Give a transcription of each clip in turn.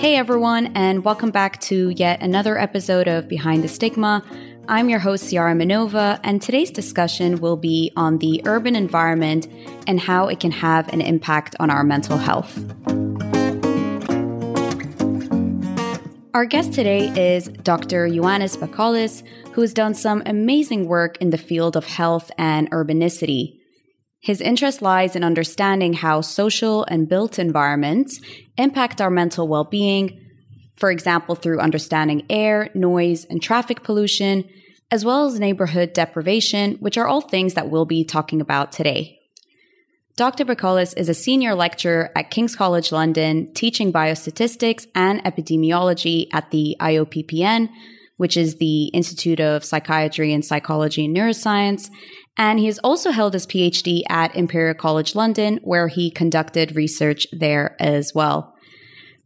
Hey everyone, and welcome back to yet another episode of Behind the Stigma. I'm your host, Ciara Manova, and today's discussion will be on the urban environment and how it can have an impact on our mental health. Our guest today is Dr. Ioannis Bakolis, who has done some amazing work in the field of health and urbanicity. His interest lies in understanding how social and built environments impact our mental well being, for example, through understanding air, noise, and traffic pollution, as well as neighborhood deprivation, which are all things that we'll be talking about today. Dr. Bakolis is a senior lecturer at King's College London, teaching biostatistics and epidemiology at the IOPPN, which is the Institute of Psychiatry and Psychology and Neuroscience, and he has also held his PhD at Imperial College London, where he conducted research there as well.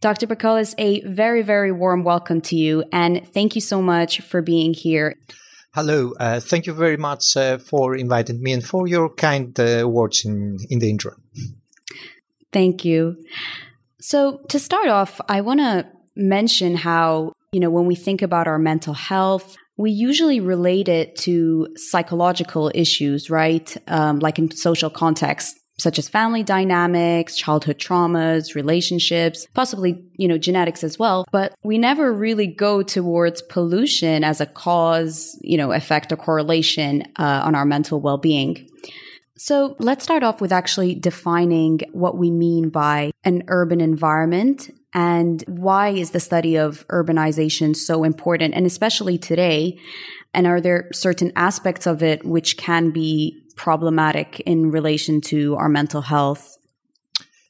Dr. Bakolis, a very, very warm welcome to you, and thank you so much for being here. Hello, uh, thank you very much uh, for inviting me and for your kind uh, words in, in the intro. Thank you. So, to start off, I want to mention how, you know, when we think about our mental health, we usually relate it to psychological issues, right? Um, like in social contexts, such as family dynamics, childhood traumas, relationships, possibly, you know, genetics as well. But we never really go towards pollution as a cause, you know, effect or correlation uh, on our mental well being. So let's start off with actually defining what we mean by an urban environment and why is the study of urbanization so important and especially today? And are there certain aspects of it which can be problematic in relation to our mental health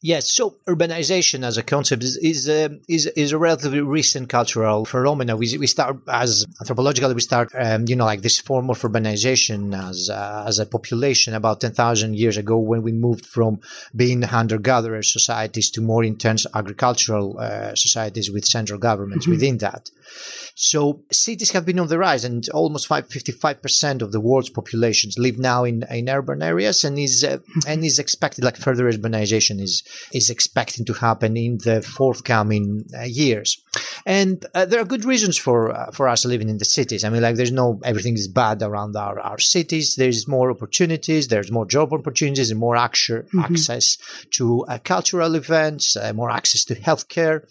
Yes, so urbanization as a concept is is, uh, is, is a relatively recent cultural phenomenon. We, we start as anthropologically, we start um, you know like this form of urbanization as uh, as a population about ten thousand years ago when we moved from being hunter gatherer societies to more intense agricultural uh, societies with central governments mm-hmm. within that. So cities have been on the rise, and almost 55 percent of the world's populations live now in, in urban areas, and is uh, mm-hmm. and is expected like further urbanization is is expecting to happen in the forthcoming uh, years. And uh, there are good reasons for uh, for us living in the cities. I mean, like there's no everything is bad around our, our cities. There's more opportunities. There's more job opportunities and more access mm-hmm. access to uh, cultural events, uh, more access to healthcare.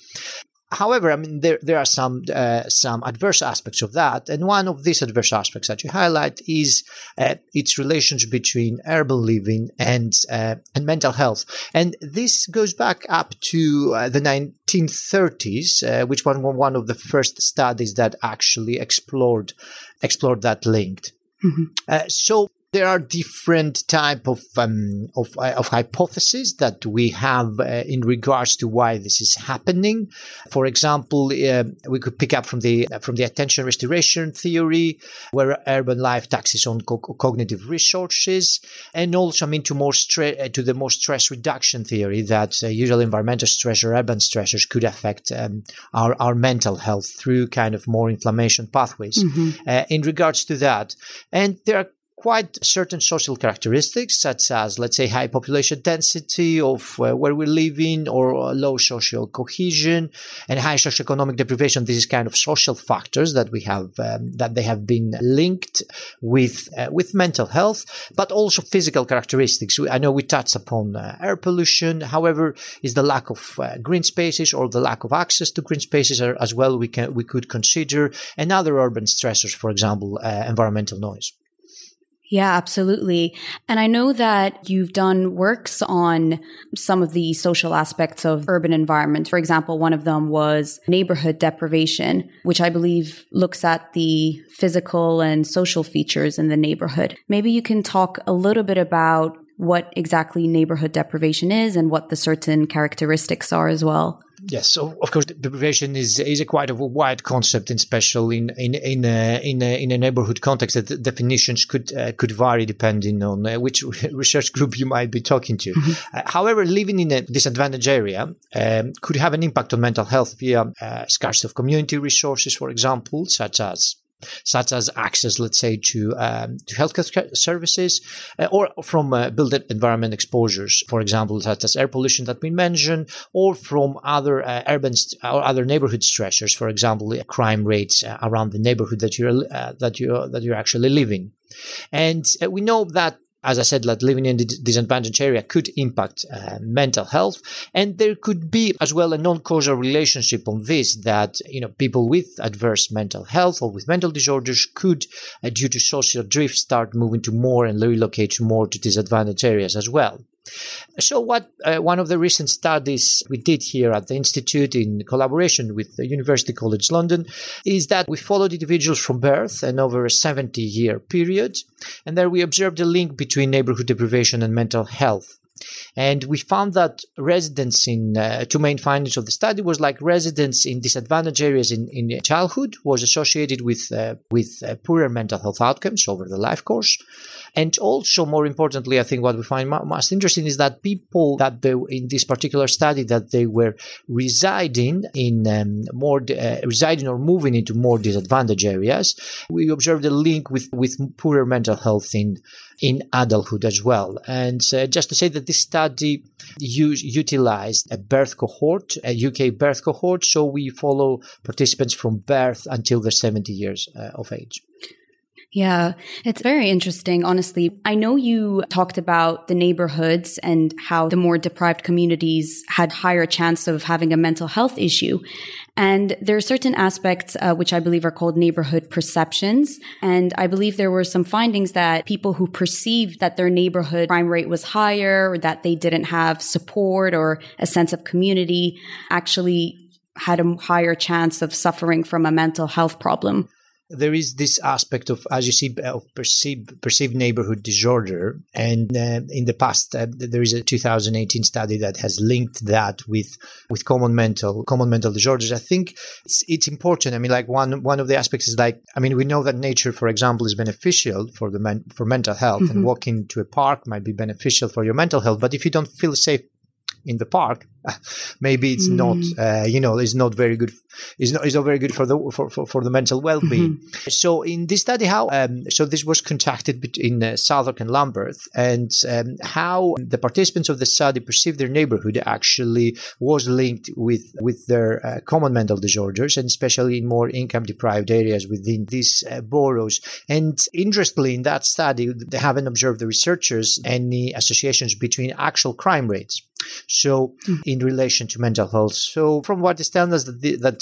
However, I mean, there, there are some, uh, some adverse aspects of that. And one of these adverse aspects that you highlight is uh, its relationship between urban living and, uh, and mental health. And this goes back up to uh, the 1930s, uh, which was one of the first studies that actually explored, explored that linked. Mm-hmm. Uh, so there are different type of um, of, uh, of hypotheses that we have uh, in regards to why this is happening. For example, uh, we could pick up from the from the attention restoration theory, where urban life taxes on co- cognitive resources, and also I mean to more stre- uh, to the more stress reduction theory that uh, usually environmental stress or urban stressors could affect um, our our mental health through kind of more inflammation pathways. Mm-hmm. Uh, in regards to that, and there are quite certain social characteristics, such as, let's say, high population density of uh, where we live in, or uh, low social cohesion and high socioeconomic deprivation. This is kind of social factors that we have um, that they have been linked with uh, with mental health, but also physical characteristics. I know we touched upon uh, air pollution. However, is the lack of uh, green spaces or the lack of access to green spaces as well. We can we could consider and other urban stressors, for example, environmental noise. Yeah, absolutely. And I know that you've done works on some of the social aspects of urban environments. For example, one of them was neighborhood deprivation, which I believe looks at the physical and social features in the neighborhood. Maybe you can talk a little bit about what exactly neighborhood deprivation is and what the certain characteristics are as well. Yes, so of course, deprivation is is a quite a wide concept, and especially in in in a, in a, in a neighborhood context. That definitions could uh, could vary depending on uh, which research group you might be talking to. Mm-hmm. Uh, however, living in a disadvantaged area um, could have an impact on mental health via uh, scarcity of community resources, for example, such as such as access, let's say, to um, to healthcare services, uh, or from uh, built environment exposures, for example, such as air pollution that we mentioned, or from other uh, urban st- or other neighborhood stressors, for example, crime rates uh, around the neighborhood that you're uh, that you that you're actually living. And uh, we know that as I said, like living in a disadvantaged area could impact uh, mental health. And there could be as well a non-causal relationship on this that, you know, people with adverse mental health or with mental disorders could, uh, due to social drift, start moving to more and relocate more to disadvantaged areas as well. So, what uh, one of the recent studies we did here at the Institute in collaboration with the University College London is that we followed individuals from birth and over a 70 year period, and there we observed a link between neighborhood deprivation and mental health. And we found that residents in uh, two main findings of the study was like residents in disadvantaged areas in, in childhood was associated with uh, with uh, poorer mental health outcomes over the life course. And also, more importantly, I think what we find most interesting is that people that they, in this particular study that they were residing in um, more uh, residing or moving into more disadvantaged areas, we observed a link with with poorer mental health in in adulthood as well. And uh, just to say that this study use, utilized a birth cohort, a UK birth cohort, so we follow participants from birth until they're 70 years uh, of age. Yeah, it's very interesting. Honestly, I know you talked about the neighborhoods and how the more deprived communities had higher chance of having a mental health issue. And there are certain aspects uh, which I believe are called neighborhood perceptions. And I believe there were some findings that people who perceived that their neighborhood crime rate was higher or that they didn't have support or a sense of community actually had a higher chance of suffering from a mental health problem there is this aspect of, as you see, of perceived, perceived neighborhood disorder. And uh, in the past, uh, there is a 2018 study that has linked that with with common mental common mental disorders. I think it's it's important. I mean, like one one of the aspects is like, I mean, we know that nature, for example, is beneficial for the men, for mental health, mm-hmm. and walking to a park might be beneficial for your mental health. But if you don't feel safe in the park, maybe it's mm. not uh, you know it's not very good it's not it's not very good for the for, for, for the mental well-being mm-hmm. so in this study how um, so this was conducted between uh, southwark and lambeth and um, how the participants of the study perceived their neighborhood actually was linked with with their uh, common mental disorders and especially in more income deprived areas within these uh, boroughs and interestingly in that study they haven't observed the researchers any associations between actual crime rates so mm. In relation to mental health. So from what is telling us that, the, that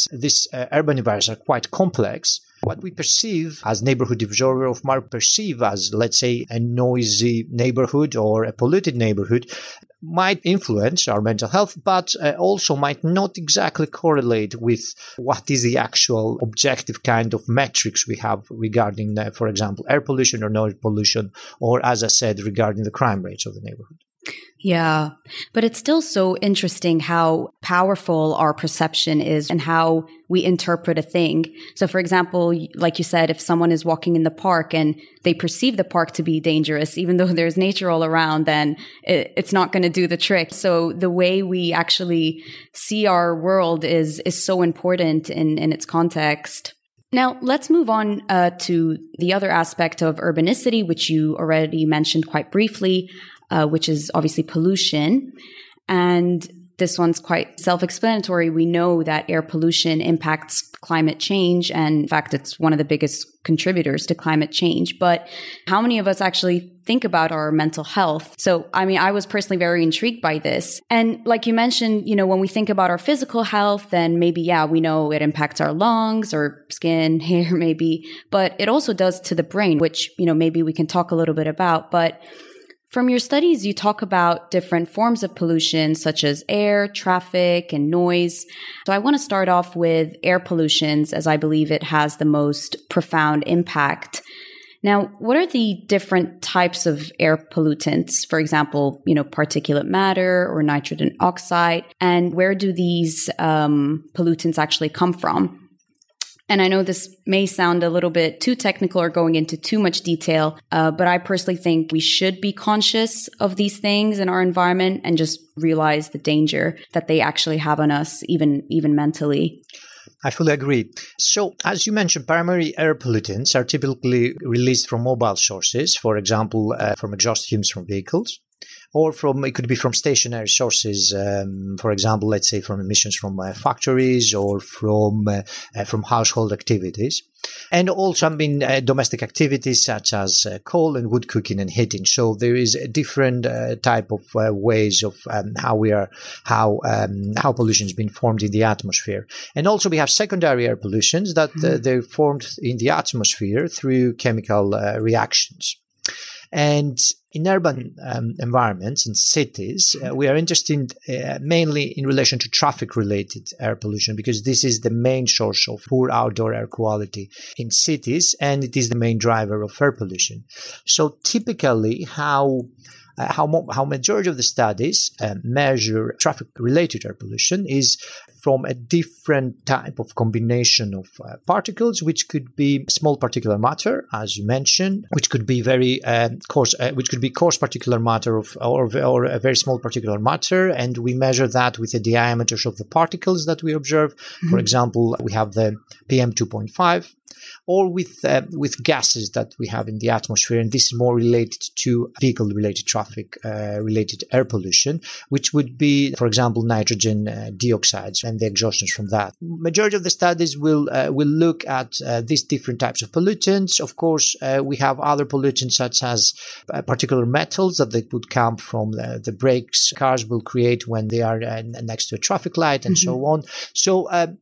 uh, urban environments are quite complex, what we perceive as neighborhood disorder of might perceive as, let's say, a noisy neighborhood or a polluted neighborhood might influence our mental health, but uh, also might not exactly correlate with what is the actual objective kind of metrics we have regarding, uh, for example, air pollution or noise pollution, or as I said, regarding the crime rates of the neighborhood. Yeah. But it's still so interesting how powerful our perception is and how we interpret a thing. So, for example, like you said, if someone is walking in the park and they perceive the park to be dangerous, even though there's nature all around, then it, it's not going to do the trick. So the way we actually see our world is, is so important in, in its context. Now, let's move on uh, to the other aspect of urbanicity, which you already mentioned quite briefly, uh, which is obviously pollution. And this one's quite self explanatory. We know that air pollution impacts climate change. And in fact, it's one of the biggest contributors to climate change. But how many of us actually think about our mental health? So, I mean, I was personally very intrigued by this. And like you mentioned, you know, when we think about our physical health, then maybe, yeah, we know it impacts our lungs or skin, hair, maybe, but it also does to the brain, which, you know, maybe we can talk a little bit about. But from your studies, you talk about different forms of pollution, such as air, traffic, and noise. So I want to start off with air pollutions, as I believe it has the most profound impact. Now, what are the different types of air pollutants? For example, you know, particulate matter or nitrogen oxide, and where do these um, pollutants actually come from? And I know this may sound a little bit too technical or going into too much detail, uh, but I personally think we should be conscious of these things in our environment and just realize the danger that they actually have on us, even even mentally. I fully agree. So, as you mentioned, primary air pollutants are typically released from mobile sources, for example, uh, from exhaust fumes from vehicles or from it could be from stationary sources. Um, for example, let's say from emissions from uh, factories or from uh, uh, from household activities, and also I mean uh, domestic activities such as uh, coal and wood cooking and heating. So there is a different uh, type of ways of um, how we are how um, how pollution has been formed in the atmosphere, and also we have secondary air pollutions that mm-hmm. they're formed in the atmosphere through chemical reactions. And in urban um, environments, in cities, uh, we are interested uh, mainly in relation to traffic related air pollution because this is the main source of poor outdoor air quality in cities and it is the main driver of air pollution. So typically how uh, how, mo- how majority of the studies uh, measure traffic related air pollution is from a different type of combination of uh, particles, which could be small particular matter, as you mentioned, which could be very uh, coarse, uh, which could be coarse particular matter of, or, or a very small particular matter, and we measure that with the diameters of the particles that we observe. Mm-hmm. For example, we have the PM 2.5 or with uh, with gases that we have in the atmosphere, and this is more related to vehicle-related traffic uh, related air pollution, which would be, for example, nitrogen uh, dioxides and the exhaustions from that. Majority of the studies will uh, will look at uh, these different types of pollutants. Of course, uh, we have other pollutants such as particular metals that they would come from the, the, brakes cars will create when they are next to a traffic light and mm-hmm. so on. So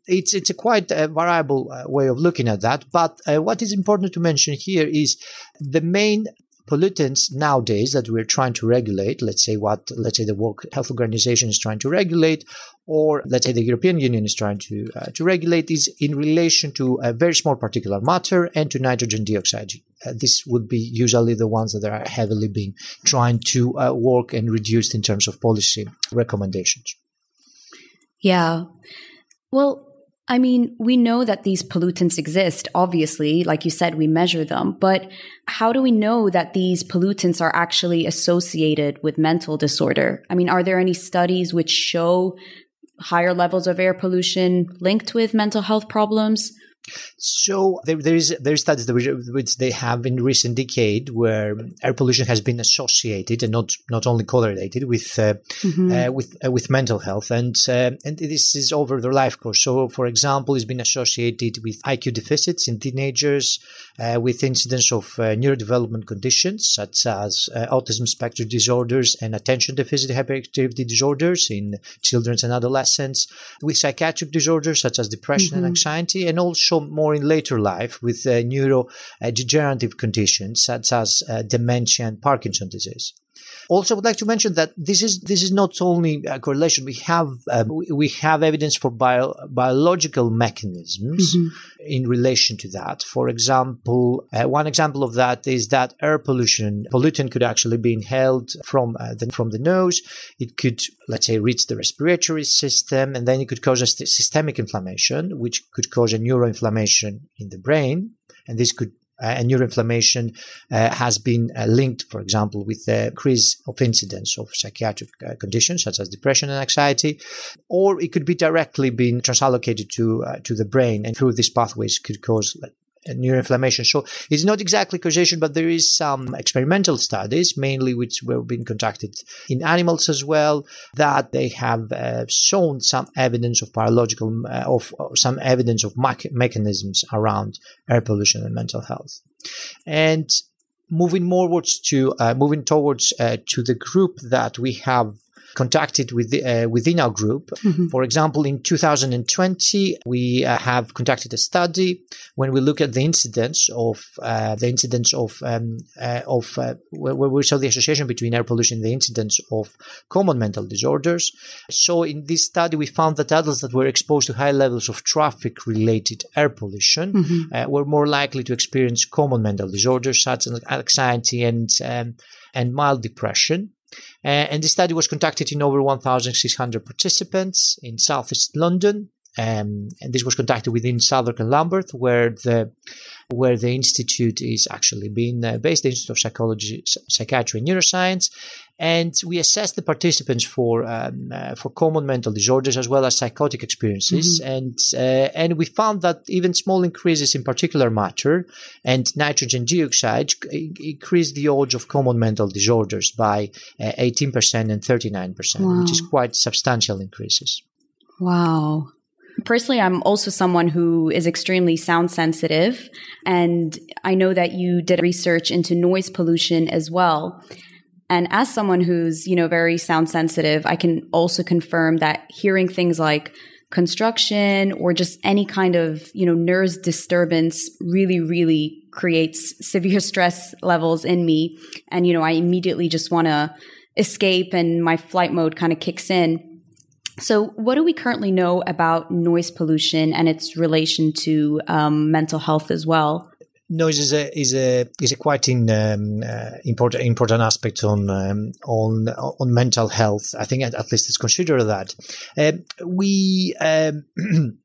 it's it's a quite variable way of looking at that, but uh, what is important to mention here is the main pollutants nowadays that we're trying to regulate, let's say what, let's say the World Health Organization is trying to regulate, or let's say the European Union is trying to, uh, to regulate, is in relation to a very small particular matter and to nitrogen dioxide. Uh, this would be usually the ones that are heavily being trying to uh, work and reduced in terms of policy recommendations. Yeah. Well, I mean, we know that these pollutants exist. Obviously, like you said, we measure them, but how do we know that these pollutants are actually associated with mental disorder? I mean, are there any studies which show higher levels of air pollution linked with mental health problems? So there, there is there is studies which they have in recent decade where air pollution has been associated and not not only correlated with uh, mm-hmm. uh, with uh, with mental health and uh, and this is over the life course. So for example, it's been associated with IQ deficits in teenagers, uh, with incidence of uh, neurodevelopment conditions such as autism spectrum disorders and attention deficit hyperactivity disorders in children and adolescents, with psychiatric disorders such as depression mm-hmm. and anxiety, and also more in later life with uh, neurodegenerative conditions such as uh, dementia and Parkinson disease. Also, I would like to mention that this is this is not only a correlation. We have um, we have evidence for bio, biological mechanisms mm-hmm. in relation to that. For example, uh, one example of that is that air pollution pollutant could actually be inhaled from uh, the, from the nose. It could, let's say, reach the respiratory system, and then it could cause a systemic inflammation, which could cause a neuroinflammation in the brain, and this could and neuroinflammation uh, has been uh, linked, for example, with the increase of incidence of psychiatric conditions such as depression and anxiety, or it could be directly being transallocated to to the brain, and through these pathways could cause neuroinflammation. So it's not exactly causation, but there is some experimental studies, mainly which were being conducted in animals as well, that they have uh, shown some evidence of biological, uh, of some evidence of mechanisms around air pollution and mental health. And moving morewards to uh, moving towards uh, to the group that we have conducted with the, uh, within our group. Mm-hmm. For example, in 2020, we uh, have conducted a study when we look at the incidence of uh, the incidence of um, uh, of uh, where, we saw the association between air pollution and the incidence of common mental disorders. So in this study, we found that adults that were exposed to high levels of traffic related air pollution mm-hmm. Uh, were more likely to experience common mental disorders such as anxiety and um, and mild depression. Uh, and the study was conducted in over 1,600 participants in southeast London. Um, and this was conducted within Southwark and Lambeth, where the where the institute is actually being uh, based, the Institute of Psychology, Psychiatry, and Neuroscience. And we assessed the participants for um, uh, for common mental disorders as well as psychotic experiences, mm-hmm. and uh, and we found that even small increases in particulate matter and nitrogen dioxide increased the odds of common mental disorders by uh, eighteen percent and thirty nine percent, which is quite substantial increases. Wow. Personally, I'm also someone who is extremely sound sensitive. And I know that you did research into noise pollution as well. And as someone who's, you know, very sound sensitive, I can also confirm that hearing things like construction or just any kind of, you know, nerves disturbance really, really creates severe stress levels in me. And, you know, I immediately just want to escape and my flight mode kind of kicks in. So, what do we currently know about noise pollution and its relation to um, mental health as well? Noise is a is a is a quite in, um, uh, important important aspect on um, on on mental health. I think at, at least it's considered that. Uh, we um,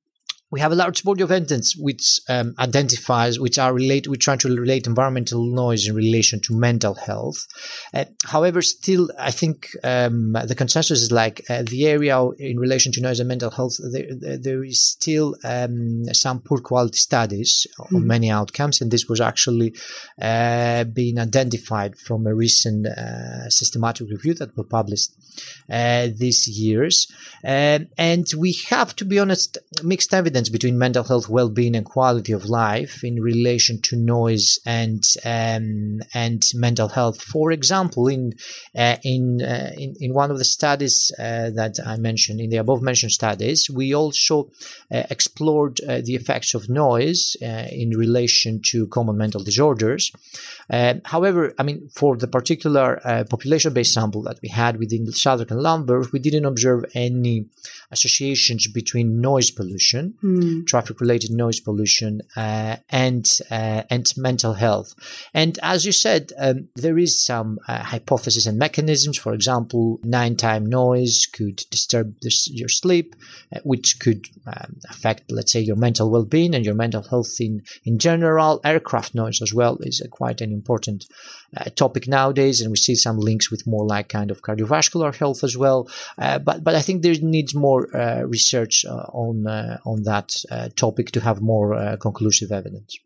we have a large body of evidence which um, identifies, which are related, we're trying to relate environmental noise in relation to mental health. Uh, however, still, I think um, the consensus is like uh, the area in relation to noise and mental health, there, there is still um, some poor quality studies mm-hmm. on many outcomes, and this was actually uh, being identified from a recent uh, systematic review that was published uh, these years. Um, and we have, to be honest, mixed evidence between mental health, well-being, and quality of life in relation to noise and um, and mental health. For example, in uh, in, uh, in, in one of the studies uh, that I mentioned in the above mentioned studies, we also uh, explored uh, the effects of noise in relation to common mental disorders. however, I mean, for the particular population-based sample that we had within Southwark and Lambeth, we didn't observe any associations between noise pollution, mm. traffic-related noise pollution, uh, and uh, and mental health. And as you said, um, there is some uh, hypothesis and mechanisms. For example, nighttime noise could disturb this, your sleep, uh, which could um, affect, let's say, your mental well-being and your mental health in in general. Aircraft noise as well is quite an important uh, topic nowadays, and we see some links with more like kind of cardiovascular health as well. Uh, but but I think there needs more uh, research uh, on uh, on that topic to have more conclusive evidence.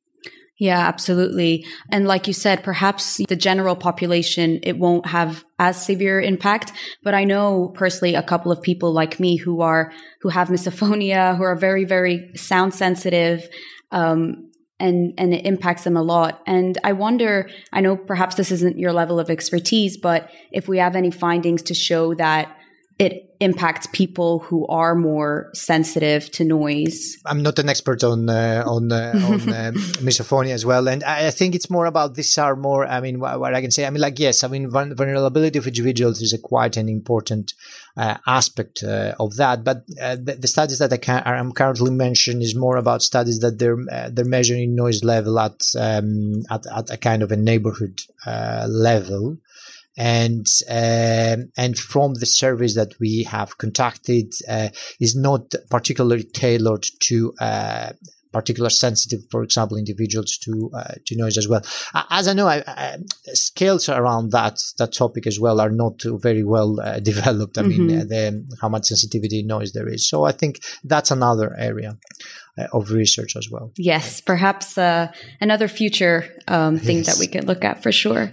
Yeah, absolutely. And like you said, perhaps the general population, it won't have as severe impact. But I know personally a couple of people like me who are, who have misophonia, who are very, very sound sensitive. Um, and and it impacts them a lot. And I wonder, I know perhaps this isn't your level of expertise, but if we have any findings to show that it impacts people who are more sensitive to noise. I'm not an expert on uh, on uh, on uh, misophonia as well, and I, I, think it's more about these are more. I mean, what, what, I can say. I mean, like yes, I mean, vulnerability of individuals is a quite an important uh, aspect uh, of that. But uh, the, the, studies that I can, I'm currently mentioning is more about studies that they're they're measuring noise level at um, at, at a kind of a neighborhood level and um, and from the service that we have contacted uh, is not particularly tailored to uh, particular sensitive, for example, individuals to uh, to noise as well. As I know, I, I, scales around that that topic as well are not very well uh, developed. I mm-hmm. mean, uh, the, how much sensitivity noise there is. So I think that's another area uh, of research as well. Yes, perhaps uh, another future um, thing yes. that we could look at for sure.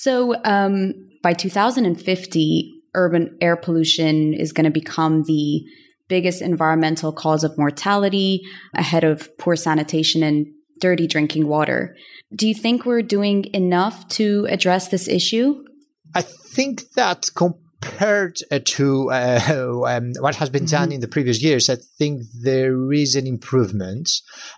So um, by 2050, urban air pollution is going to become the biggest environmental cause of mortality ahead of poor sanitation and dirty drinking water. Do you think we're doing enough to address this issue? I think that compared uh, to uh, um, what has been done mm-hmm. in the previous years, I think there is an improvement.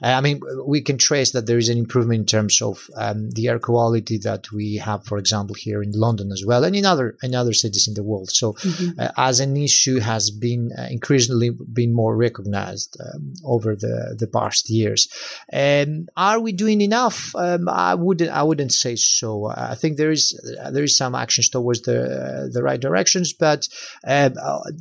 Uh, I mean, we can trace that there is an improvement in terms of um, the air quality that we have, for example, here in London as well, and in other in other cities in the world. So, mm-hmm. uh, as an issue, has been uh, increasingly been more recognized um, over the the past years. Um, are we doing enough? Um, I wouldn't I wouldn't say so. I think there is there is some actions towards the the right direction but uh,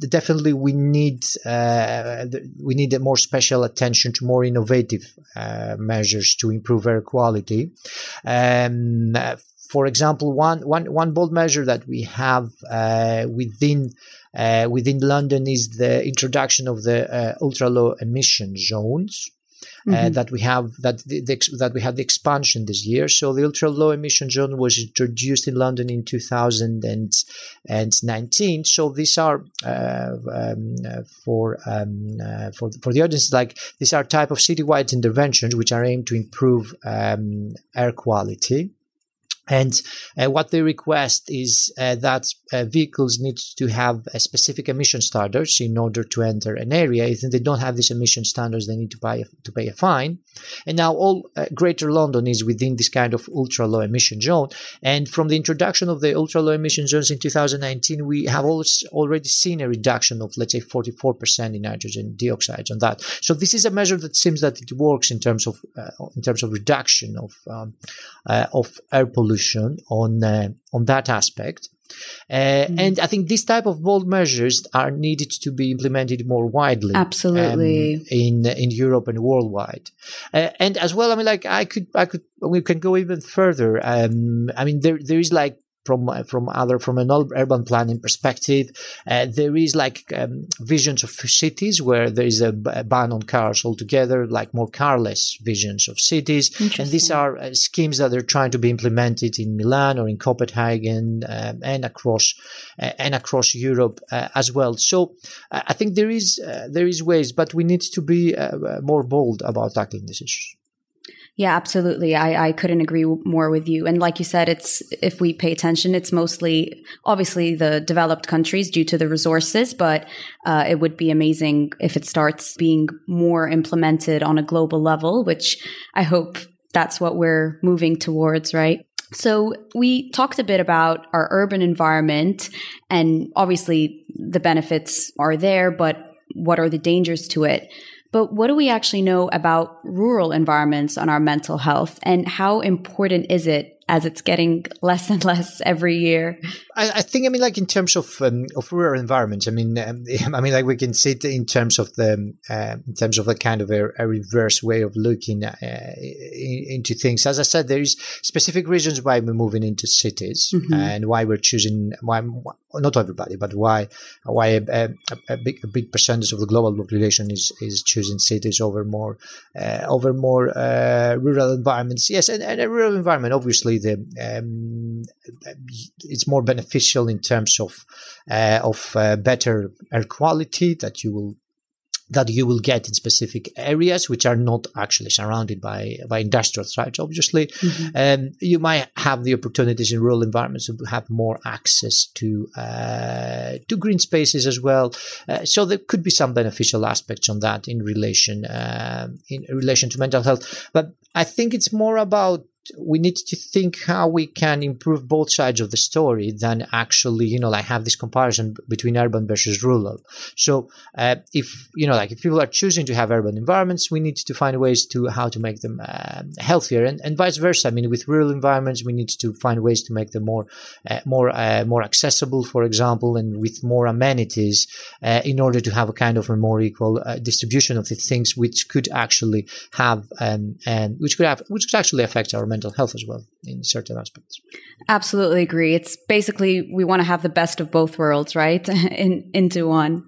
definitely we need uh, we need more special attention to more innovative uh, measures to improve air quality. Um, for example, one, one, one bold measure that we have uh, within uh, within London is the introduction of the uh, ultra low emission zones. Uh, mm-hmm. that we have that the, the, that we had the expansion this year. So the ultra low emission zone was introduced in London in 2019. So these are uh, um, uh, for um, uh, for for the audience like these are type of citywide interventions which are aimed to improve um, air quality. And uh, what they request is uh, that uh, vehicles need to have a specific emission standards in order to enter an area. If they don't have these emission standards, they need to pay a, to pay a fine. And now all uh, Greater London is within this kind of ultra low emission zone. And from the introduction of the ultra low emission zones in 2019, we have already seen a reduction of let's say 44% in nitrogen dioxide on that. So this is a measure that seems that it works in terms of uh, in terms of reduction of um, uh, of air pollution solution on uh, on that aspect. Uh, mm. And I think this type of bold measures are needed to be implemented more widely. Absolutely. Um, in in Europe and worldwide, uh, and as well. I mean, like I could, I could, we can go even further. Um, I mean, there there is like from from other from an urban planning perspective. Uh, there is like um, visions of cities where there is a, ban on cars altogether, like more carless visions of cities, and these are uh, schemes that are trying to be implemented in Milan or in Copenhagen um, and across uh, and across Europe uh, as well. So I think there is uh, there is ways, but we need to be uh, more bold about tackling these issues. Yeah, absolutely. I, I couldn't agree more with you. And like you said, it's, if we pay attention, it's mostly obviously the developed countries due to the resources, but uh, it would be amazing if it starts being more implemented on a global level, which I hope that's what we're moving towards, right? So we talked a bit about our urban environment and obviously the benefits are there, but what are the dangers to it? But what do we actually know about rural environments on our mental health and how important is it as it's getting less and less every year. I, I think, I mean, like in terms of um, of rural environments, I mean, um, I mean, like we can see it in terms of the uh, in terms of the kind of a, a reverse way of looking uh, into things. As I said, there is specific reasons why we're moving into cities mm-hmm. and why we're choosing why not everybody, but why why a, a, a, big a big percentage of the global population is is choosing cities over more uh, over more uh, rural environments. Yes, and, and a rural environment obviously the um, it's more beneficial in terms of uh, of uh, better air quality that you will that you will get in specific areas which are not actually surrounded by by industrial sites. Obviously, mm-hmm. um, you might have the opportunities in rural environments to have more access to uh, to green spaces as well. Uh, so there could be some beneficial aspects on that in relation uh, in relation to mental health. But I think it's more about we need to think how we can improve both sides of the story than actually, you know, like have this comparison between urban versus rural. So, uh, if, you know, like if people are choosing to have urban environments, we need to find ways to how to make them uh, healthier and, and vice versa. I mean, with rural environments, we need to find ways to make them more, uh, more, uh, more accessible, for example, and with more amenities uh, in order to have a kind of a more equal uh, distribution of the things which could actually have, um, and which could have, which could actually affect our mental health as well in certain aspects. Absolutely agree. It's basically we want to have the best of both worlds, right? in, into one.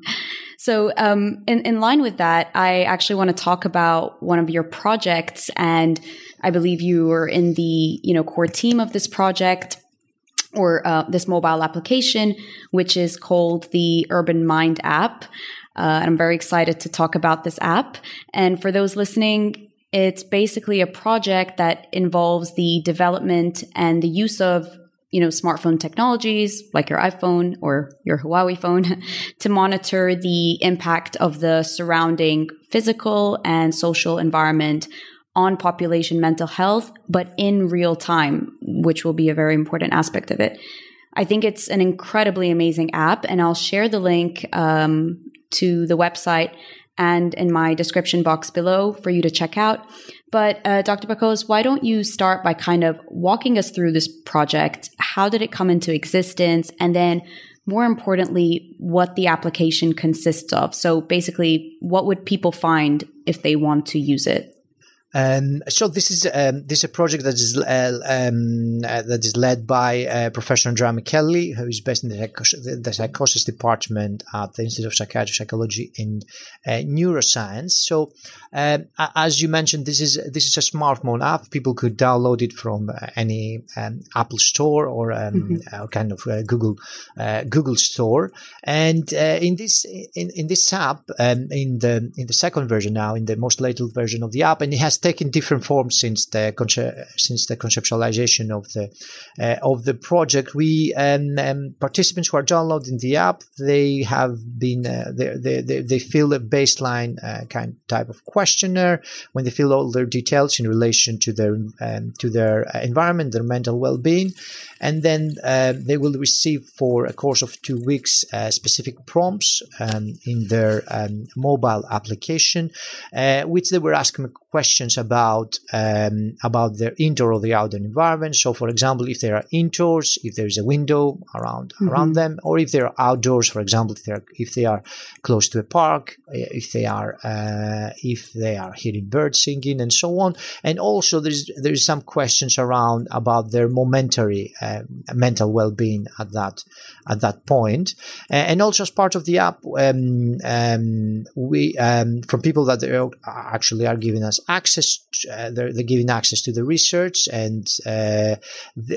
So, um, in, in line with that, I actually want to talk about one of your projects, and I believe you were in the you know core team of this project or uh, this mobile application, which is called the Urban Mind app. Uh, I'm very excited to talk about this app. And for those listening, it's basically a project that involves the development and the use of you know, smartphone technologies like your iPhone or your Huawei phone to monitor the impact of the surrounding physical and social environment on population mental health, but in real time, which will be a very important aspect of it. I think it's an incredibly amazing app, and I'll share the link um, to the website and in my description box below for you to check out. But uh, Dr. Bakolis, why don't you start by kind of walking us through this project? How did it come into existence? And then more importantly, what the application consists of. So basically, what would people find if they want to use it? Um, so this is um, this is a project that is uh, um, uh, that is led by uh, Professor Andrea Mechelli, who is based in the, the, psychosis department at the Institute of Psychiatry, Psychology, and uh, Neuroscience. So, um, as you mentioned, this is this is a smartphone app. People could download it from uh, any um, Apple Store or um, mm-hmm. kind of uh, Google Google Store. And in this in, in this app, in the in the second version now, in the most latest version of the app, and it has taken different forms since the since the conceptualization of the uh, of the project. We um, um, participants who are downloading the app, they have been uh, they, they, they fill a baseline uh, kind type of questionnaire when they fill all their details in relation to their um, to their uh, environment, their mental well being, and then uh, they will receive for a course of two weeks uh, specific prompts um, in their um, mobile application, uh, which they were asking questions about um, about their indoor or the outdoor environment. So, for example, if they are indoors, if there is a window around mm-hmm. around them, or if they are outdoors, for example, if they are if they are close to a park, if they are uh, if they are hearing birds singing, and so on. And also, there's there's some questions around about their momentary uh, mental well-being at that at that point. and also as part of the app, um, um, we um, from people that actually are giving us access, uh, they're, they're, giving access to the research, and uh,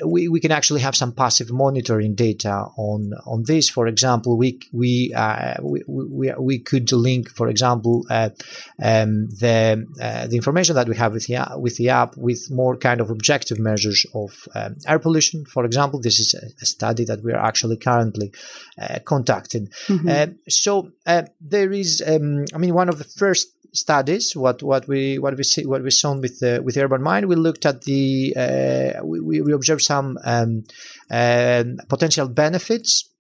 we we can actually have some passive monitoring data on on this. For example, we we uh, we, we, we could link, for example, uh, um, the uh, the information that we have with the with the app with more kind of objective measures of um, air pollution, for example. This is a, a study that we are actually currently uh, conducting. Mm-hmm. So uh, there is, um, I mean, one of the first studies what what we what we see what we saw with the with urban mind we looked at the uh, we, we observed some um, uh, potential benefits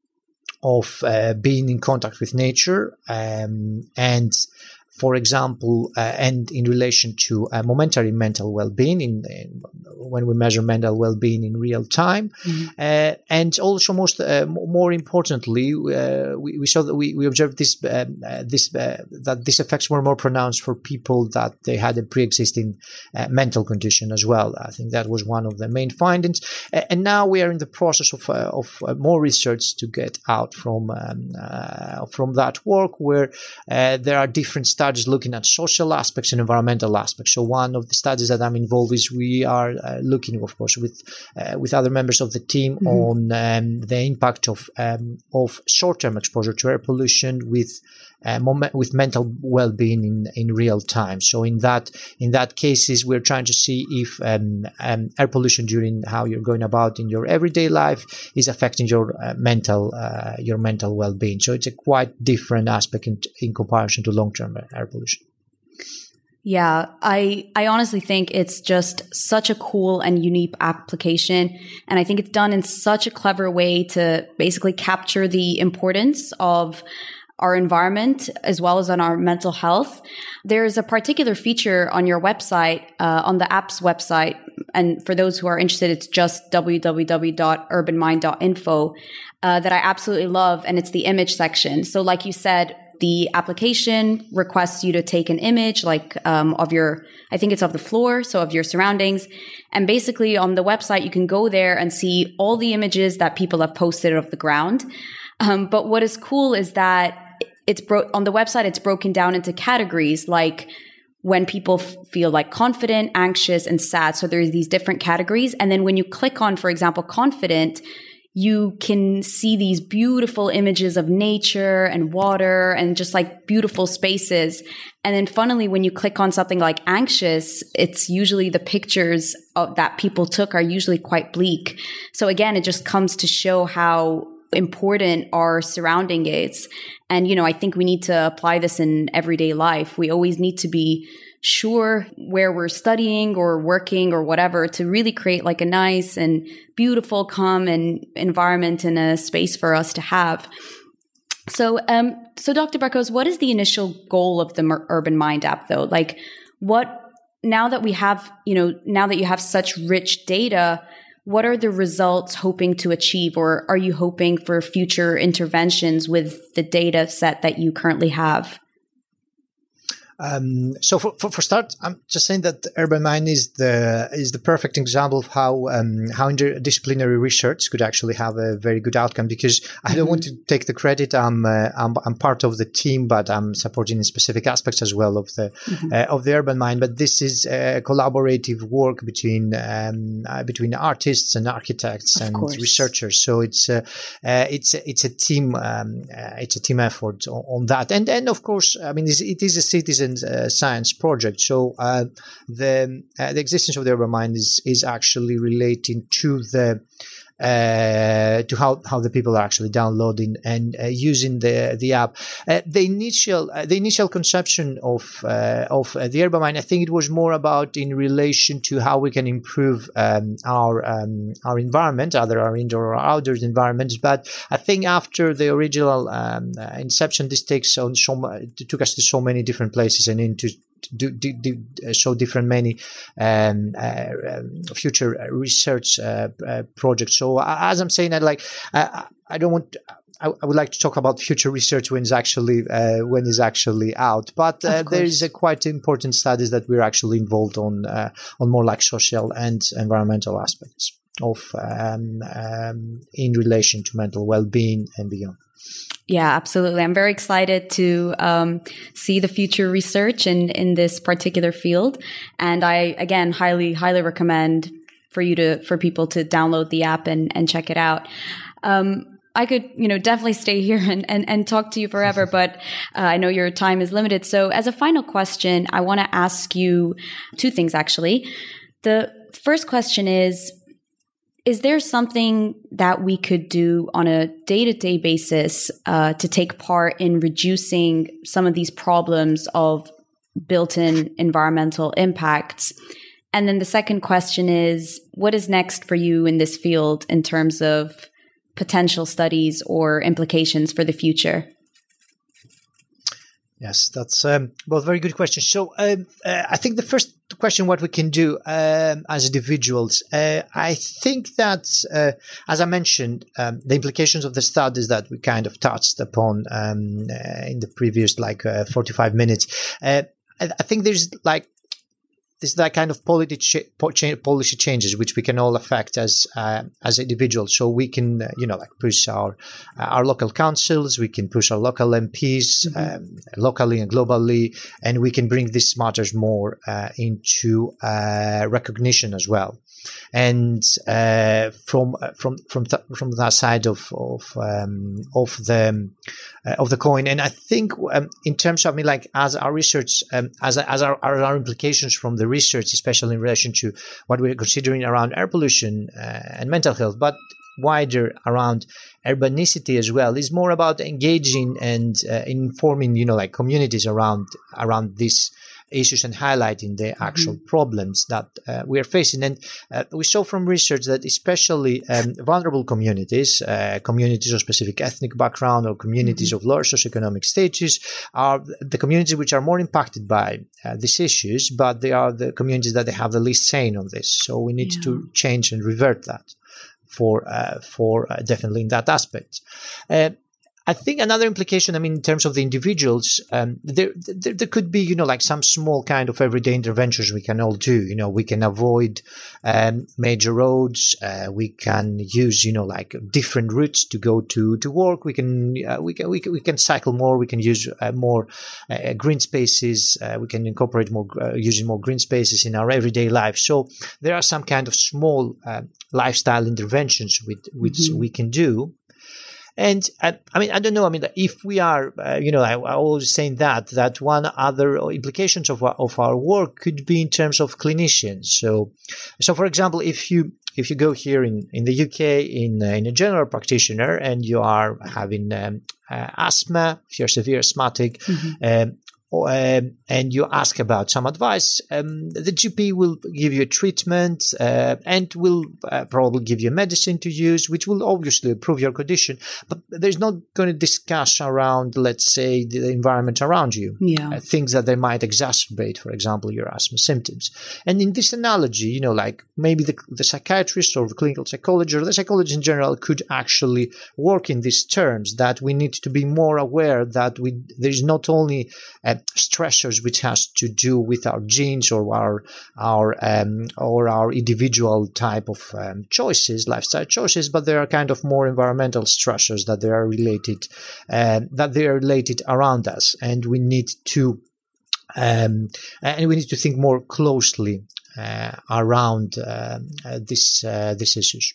of uh, being in contact with nature um, and for example, uh, and in relation to uh, momentary mental well-being, in, in, when we measure mental well-being in real time, mm-hmm. uh, and also most uh, more importantly, uh, we, we, saw that we, we observed this um, uh, this that these effects were more pronounced for people that they had a pre-existing mental condition as well. I think that was one of the main findings, and now we are in the process of of more research to get out from um, from that work, where there are different studies studies looking at social aspects and environmental aspects. So one of the studies that I'm involved is we are uh, looking, of course, with uh, with other members of the team mm-hmm. on um, the impact of um, of short term exposure to air pollution with uh, moment, with mental well-being in, in real time. So in that in that cases, we're trying to see if um, um, air pollution during how you're going about in your everyday life is affecting your uh, mental uh, your mental well-being. So it's a quite different aspect in, in comparison to long-term air pollution. Yeah, I I honestly think it's just such a cool and unique application and I think it's done in such a clever way to basically capture the importance of our environment as well as on our mental health. There's a particular feature on your website, uh, on the app's website. And for those who are interested, it's just www.urbanmind.info uh, that I absolutely love. And it's the image section. So like you said, the application requests you to take an image like um, of your i think it's of the floor so of your surroundings and basically on the website you can go there and see all the images that people have posted of the ground um, but what is cool is that it's bro- on the website it's broken down into categories like when people f- feel like confident anxious and sad so there's these different categories and then when you click on for example confident you can see these beautiful images of nature and water and just like beautiful spaces. And then funnily, when you click on something like anxious, it's usually the pictures of, that people took are usually quite bleak. So again, it just comes to show how important our surrounding is. And, you know, I think we need to apply this in everyday life. We always need to be sure where we're studying or working or whatever to really create like a nice and beautiful, calm and environment and a space for us to have. So, um, so Dr. Barkos, what is the initial goal of the Urban Mind app though? Like what, now that we have, you know, now that you have such rich data, what are the results hoping to achieve, or are you hoping for future interventions with the data set that you currently have? Um, so for, for, for, start, I'm just saying that urban mind is the is the perfect example of how um, how interdisciplinary research could actually have a very good outcome. Because I don't mm-hmm. want to take the credit. I'm, uh, I'm, I'm part of the team, but I'm supporting specific aspects as well of the mm-hmm. uh, of the urban mind. But this is a collaborative work between um, uh, between artists and architects of and course. researchers. So it's uh, uh, it's it's a team um, uh, it's a team effort on, on, that. And and of course, I mean, it is a citizen uh, science project. So uh, the uh, the existence of the urban mind is is actually relating to the uh, to how, how the people are actually downloading and uh, using the the app. Uh, the initial the initial conception of of the urban mind, I think it was more about in relation to how we can improve um, our um, our environment, either our indoor or outdoor environments. But I think after the original um, inception, this takes on so it took us to so many different places and into do, do, do uh, show different many um, uh, um, future research uh, uh, projects. So as I'm saying, I like I, I don't want. I, I, would like to talk about future research when it's actually uh, when it's actually out. But uh, there is a quite important studies that we're actually involved on uh, on more like social and environmental aspects of um, um, in relation to mental well being and beyond. Yeah, absolutely. I'm very excited to um, see the future research in in this particular field, and I again highly highly recommend for you to for people to download the app and and check it out. Um, I could, you know, definitely stay here and, and, and talk to you forever, but uh, I know your time is limited. So as a final question, I want to ask you two things actually. The first question is, is there something that we could do on a day to day basis uh, to take part in reducing some of these problems of built in environmental impacts? And then the second question is what is next for you in this field in terms of potential studies or implications for the future? Yes, that's um, both very good questions. So um, uh, I think the first question, what we can do um, as individuals, uh, I think that, uh, as I mentioned, um, the implications of the studies that we kind of touched upon um, uh, in the previous like uh, 45 minutes. Uh, I think there's like is that kind of policy policy changes which we can all affect as uh, as individuals. So we can uh, you know like push our uh, our local councils, we can push our local MPs mm-hmm. um, locally and globally, and we can bring these matters more uh, into uh, recognition as well. And uh, from from from th- from that side of of um, of the of the coin, and I think um, in terms of I mean like as our research um, as as our, our implications from the research, especially in relation to what we're considering around air pollution uh, and mental health, but wider around urbanicity as well is more about engaging and uh, informing you know like communities around around this issues and highlighting the actual mm-hmm. problems that uh, we are facing. And uh, we saw from research that especially um, vulnerable communities, uh, communities of specific ethnic background or communities mm-hmm. of lower socioeconomic status, are the communities which are more impacted by uh, these issues, but they are the communities that they have the least say on this. So we need yeah. to change and revert that for uh, for uh, definitely in that aspect. Uh, I think another implication, I mean, in terms of the individuals, um, there, there, there could be, you know, like some small kind of everyday interventions we can all do. You know, we can avoid um, major roads. Uh, we can use, you know, like different routes to go to to work. We can uh, we can we can we can cycle more. We can use uh, more uh, green spaces. Uh, we can incorporate more uh, using more green spaces in our everyday life. So there are some kind of small lifestyle interventions with which mm-hmm. we can do and I, I mean, I don't know. I mean, if we are, uh, you know, I, I always saying that that one other implications of our, of our work could be in terms of clinicians. So, so for example, if you if you go here in, in the UK in uh, in a general practitioner and you are having um, uh, asthma, if you're severe asthmatic, mm-hmm. um, um, and you ask about some advice, um, the GP will give you a treatment uh, and will uh, probably give you medicine to use, which will obviously improve your condition. But there's not going to discuss around, let's say, the environment around you, yeah. uh, things that they might exacerbate, for example, your asthma symptoms. And in this analogy, you know, like maybe the, the psychiatrist or the clinical psychologist or the psychologist in general could actually work in these terms that we need to be more aware that we there's not only uh, stressors which has to do with our genes or our our um, or our individual type of um, choices, lifestyle choices, but there are kind of more environmental stressors that they are related uh, that they are related around us, and we need to um, and we need to think more closely uh, around uh, this uh, these issues.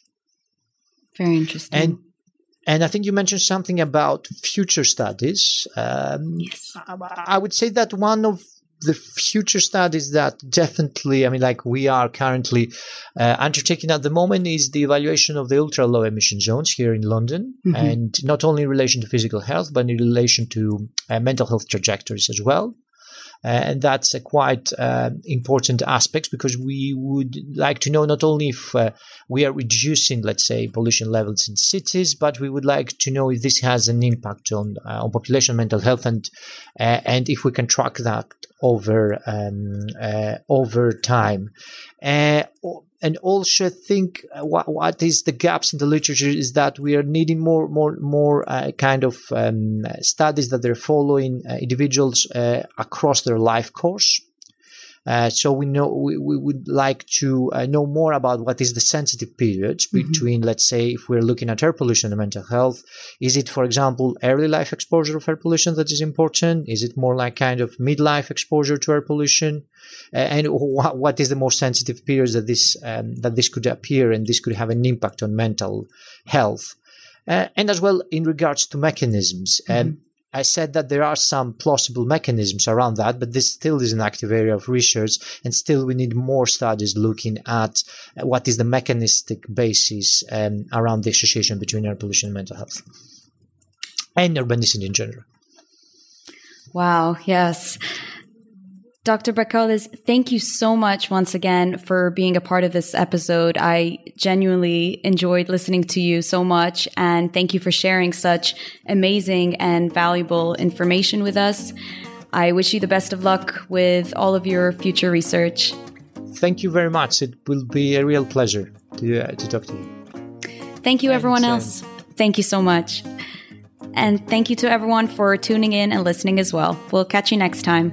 Very interesting. And and I think you mentioned something about future studies. Um, yes. I, I would say that one of the future studies that definitely, I mean, like we are currently uh, undertaking at the moment is the evaluation of the ultra low emission zones here in London, Mhm. and not only in relation to physical health, but in relation to uh, mental health trajectories as well. Uh, and that's a quite uh, important aspect because we would like to know not only if uh, we are reducing, let's say, pollution levels in cities, but we would like to know if this has an impact on on population mental health and and if we can track that over um, uh, over time. Uh, and also think uh, what, what is the gaps in the literature is that we are needing more more more uh, kind of um, studies that they're following uh, individuals uh, across their life course uh, so we know we, we would like to uh, know more about what is the sensitive periods Mhm. between, let's say, if we're looking at air pollution and mental health. Is it, for example, early life exposure of air pollution that is important? Is it more like kind of midlife exposure to air pollution? Uh, and wh- what is the more sensitive periods that this um, that this could appear and this could have an impact on mental health? Uh, and as well in regards to mechanisms. Um, I said that there are some plausible mechanisms around that, but this still is an active area of research, and still we need more studies looking at uh, what is the mechanistic basis um, around the association between air pollution and mental health, and urbanicity in general. Wow, yes. Dr. Bakolis, thank you so much once again for being a part of this episode. I genuinely enjoyed listening to you so much, and thank you for sharing such amazing and valuable information with us. I wish you the best of luck with all of your future research. Thank you very much. It will be a real pleasure to, uh, to talk to you. Thank you, everyone else. Thank you so much. And thank you to everyone for tuning in and listening as well. We'll catch you next time.